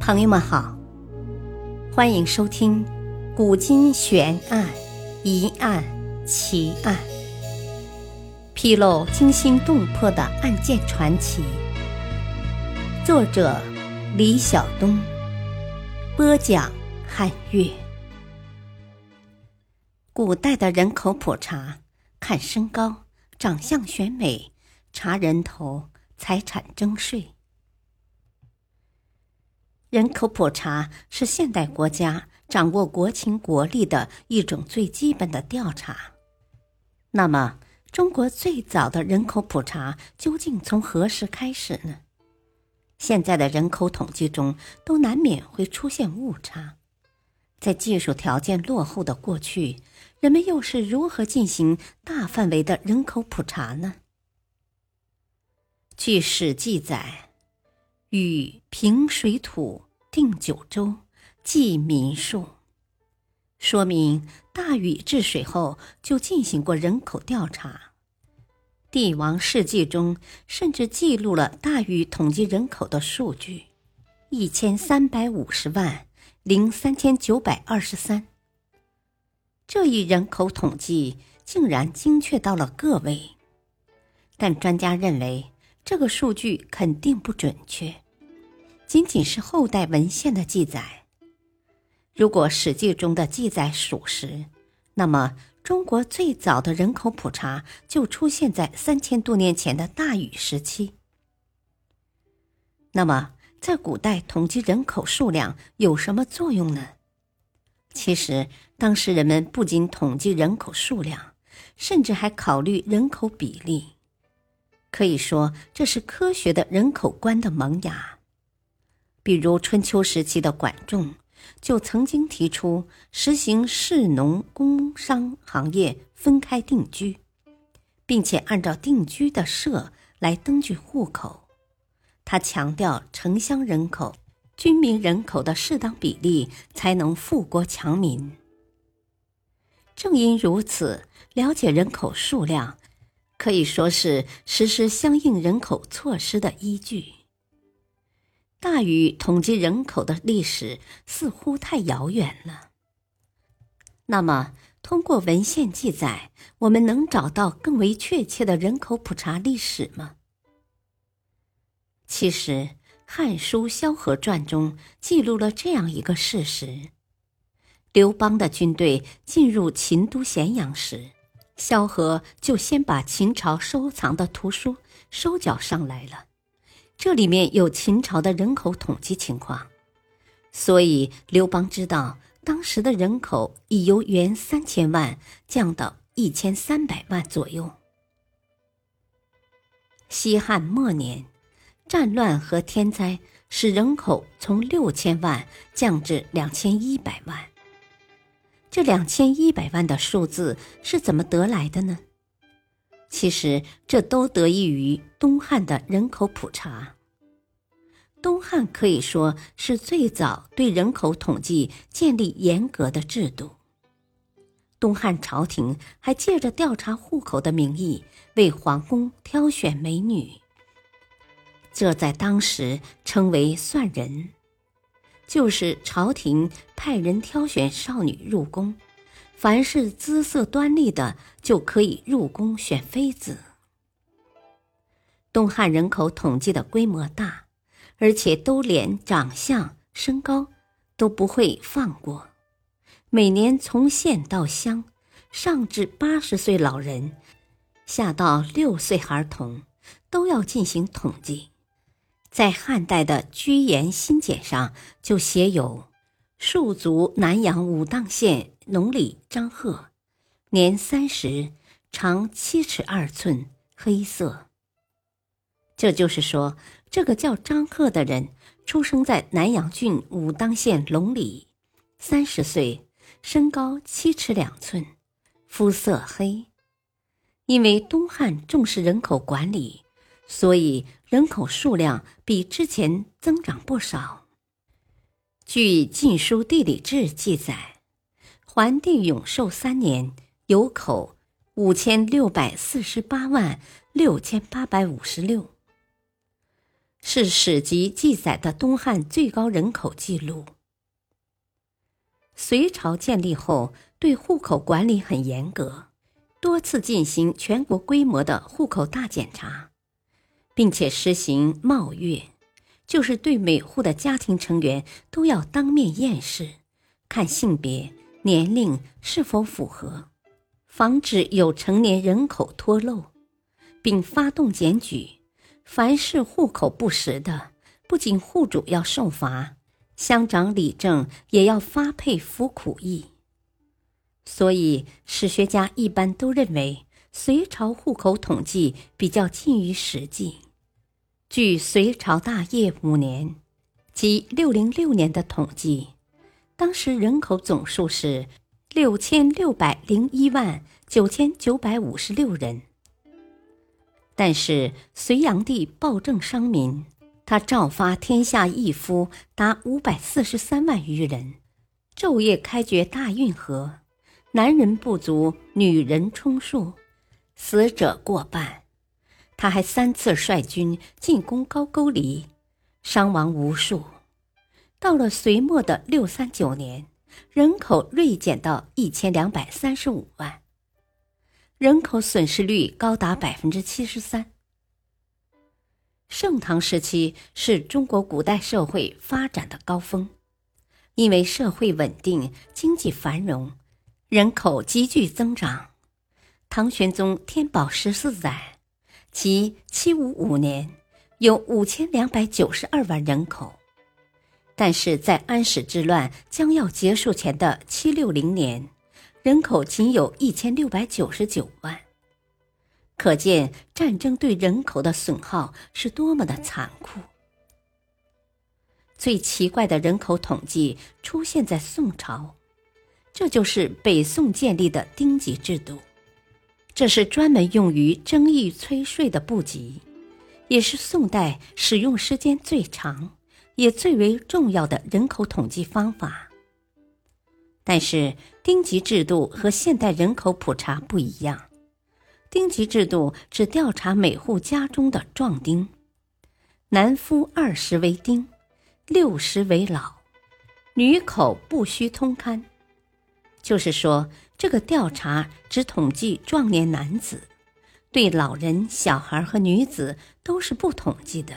朋友们好，欢迎收听《古今悬案、疑案、奇案》，披露惊心动魄的案件传奇。作者：李晓东，播讲：汉月。古代的人口普查，看身高、长相选美、查人头、财产征税。人口普查是现代国家掌握国情国力的一种最基本的调查。那么，中国最早的人口普查究竟从何时开始呢？现在的人口统计中都难免会出现误差。在技术条件落后的过去，人们又是如何进行大范围的人口普查呢？据史记载。禹平水土，定九州，计民数。说明大禹治水后就进行过人口调查。帝王世纪中甚至记录了大禹统计人口的数据：一千三百五十万零三千九百二十三。这一人口统计竟然精确到了个位，但专家认为这个数据肯定不准确。仅仅是后代文献的记载。如果《史记》中的记载属实，那么中国最早的人口普查就出现在三千多年前的大禹时期。那么，在古代统计人口数量有什么作用呢？其实，当时人们不仅统计人口数量，甚至还考虑人口比例。可以说，这是科学的人口观的萌芽。比如春秋时期的管仲，就曾经提出实行士农工商行业分开定居，并且按照定居的社来登记户口。他强调城乡人口、军民人口的适当比例，才能富国强民。正因如此，了解人口数量，可以说是实施相应人口措施的依据。大禹统计人口的历史似乎太遥远了。那么，通过文献记载，我们能找到更为确切的人口普查历史吗？其实，《汉书·萧何传》中记录了这样一个事实：刘邦的军队进入秦都咸阳时，萧何就先把秦朝收藏的图书收缴上来了。这里面有秦朝的人口统计情况，所以刘邦知道当时的人口已由原三千万降到一千三百万左右。西汉末年，战乱和天灾使人口从六千万降至两千一百万。这两千一百万的数字是怎么得来的呢？其实，这都得益于东汉的人口普查。东汉可以说是最早对人口统计建立严格的制度。东汉朝廷还借着调查户口的名义为皇宫挑选美女，这在当时称为“算人”，就是朝廷派人挑选少女入宫。凡是姿色端丽的，就可以入宫选妃子。东汉人口统计的规模大，而且都连长相、身高都不会放过。每年从县到乡，上至八十岁老人，下到六岁儿童，都要进行统计。在汉代的《居延新简》上就写有。戍族南阳武当县农里张贺，年三十，长七尺二寸，黑色。这就是说，这个叫张贺的人出生在南阳郡武当县龙里，三十岁，身高七尺两寸，肤色黑。因为东汉重视人口管理，所以人口数量比之前增长不少。据《晋书·地理志》记载，桓帝永寿三年有口五千六百四十八万六千八百五十六。是史籍记载的东汉最高人口记录。隋朝建立后，对户口管理很严格，多次进行全国规模的户口大检查，并且实行冒月，就是对每户的家庭成员都要当面验视，看性别、年龄是否符合，防止有成年人口脱漏，并发动检举。凡是户口不实的，不仅户主要受罚，乡长、理政也要发配服苦役。所以，史学家一般都认为，隋朝户口统计比较近于实际。据隋朝大业五年，即六零六年的统计，当时人口总数是六千六百零一万九千九百五十六人。但是隋炀帝暴政伤民，他诏发天下义夫达五百四十三万余人，昼夜开掘大运河，男人不足，女人充数，死者过半。他还三次率军进攻高句丽，伤亡无数。到了隋末的六三九年，人口锐减到一千两百三十五万。人口损失率高达百分之七十三。盛唐时期是中国古代社会发展的高峰，因为社会稳定、经济繁荣，人口急剧增长。唐玄宗天宝十四载，即七五五年有五千两百九十二万人口，但是在安史之乱将要结束前的七六零年。人口仅有一千六百九十九万，可见战争对人口的损耗是多么的残酷。最奇怪的人口统计出现在宋朝，这就是北宋建立的丁级制度，这是专门用于征役催税的部级，也是宋代使用时间最长也最为重要的人口统计方法。但是，丁级制度和现代人口普查不一样。丁级制度只调查每户家中的壮丁，男夫二十为丁，六十为老，女口不需通勘。就是说，这个调查只统计壮年男子，对老人、小孩和女子都是不统计的。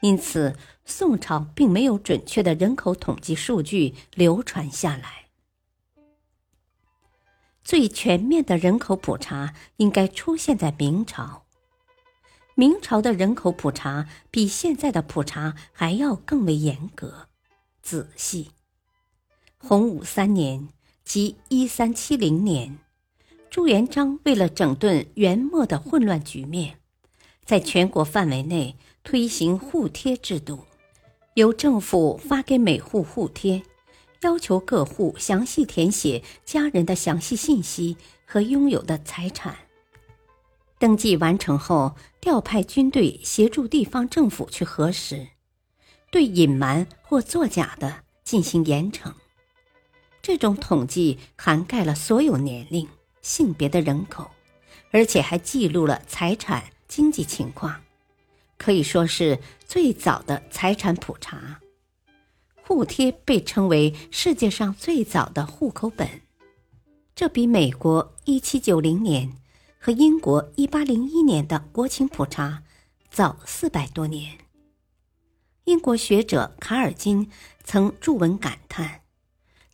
因此，宋朝并没有准确的人口统计数据流传下来。最全面的人口普查应该出现在明朝。明朝的人口普查比现在的普查还要更为严格、仔细。洪武三年，即一三七零年，朱元璋为了整顿元末的混乱局面，在全国范围内。推行户贴制度，由政府发给每户户贴，要求各户详细填写家人的详细信息和拥有的财产。登记完成后，调派军队协助地方政府去核实，对隐瞒或作假的进行严惩。这种统计涵盖了所有年龄、性别的人口，而且还记录了财产、经济情况。可以说是最早的财产普查，户贴被称为世界上最早的户口本，这比美国一七九零年和英国一八零一年的国情普查早四百多年。英国学者卡尔金曾著文感叹，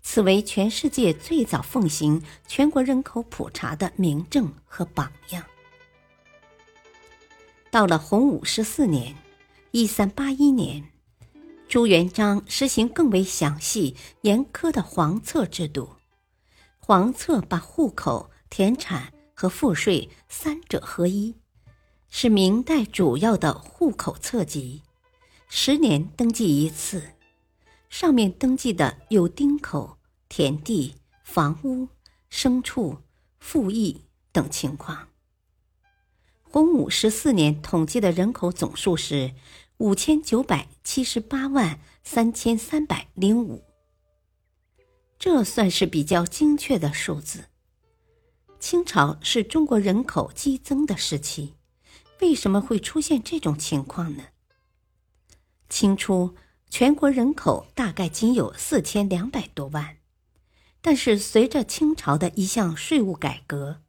此为全世界最早奉行全国人口普查的明证和榜样。到了洪武十四年（一三八一年），朱元璋实行更为详细、严苛的黄册制度。黄册把户口、田产和赋税三者合一，是明代主要的户口册籍，十年登记一次。上面登记的有丁口、田地、房屋、牲畜、赋役等情况。洪武十四年统计的人口总数是五千九百七十八万三千三百零五，这算是比较精确的数字。清朝是中国人口激增的时期，为什么会出现这种情况呢？清初全国人口大概仅有四千两百多万，但是随着清朝的一项税务改革，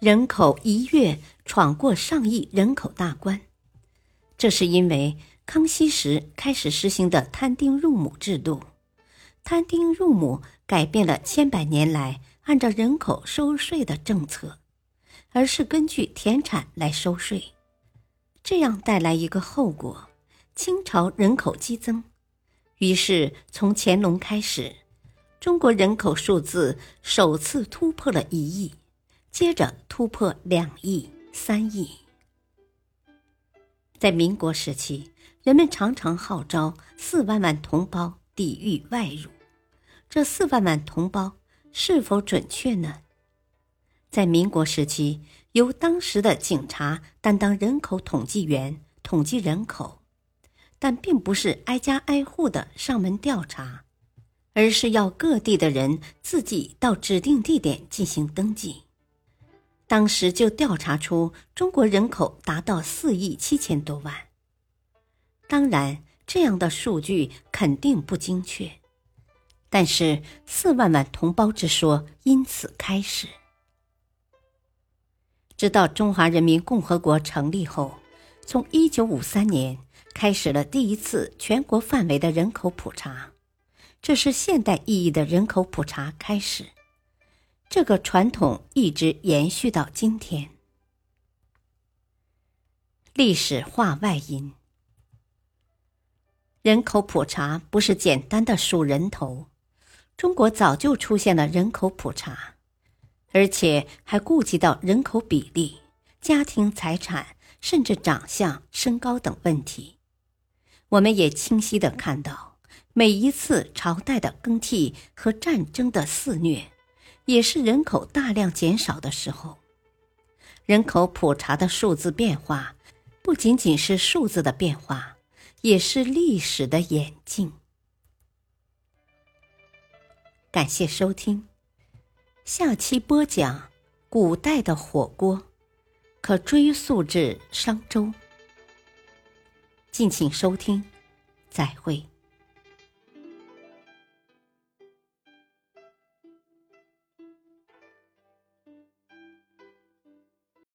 人口一跃闯过上亿人口大关。这是因为康熙时开始实行的摊丁入亩制度。摊丁入亩改变了千百年来按照人口收税的政策，而是根据田产来收税。这样带来一个后果：清朝人口激增。于是从乾隆开始，中国人口数字首次突破了一亿，接着突破两亿、三亿。在民国时期，人们常常号召四万万同胞抵御外辱。这四万万同胞是否准确呢？在民国时期，由当时的警察担当人口统计员，统计人口，但并不是挨家挨户的上门调查，而是要各地的人自己到指定地点进行登记。当时就调查出中国人口达到四亿七千多万。当然，这样的数据肯定不精确。但是四万万同胞之说因此开始。直到中华人民共和国成立后，从一九五三年开始了第一次全国范围的人口普查，这是现代意义的人口普查开始。这个传统一直延续到今天。历史话外音：人口普查不是简单的数人头。中国早就出现了人口普查，而且还顾及到人口比例、家庭财产，甚至长相、身高等问题。我们也清晰的看到，每一次朝代的更替和战争的肆虐，也是人口大量减少的时候。人口普查的数字变化，不仅仅是数字的变化，也是历史的演进。感谢收听，下期播讲古代的火锅，可追溯至商周。敬请收听，再会。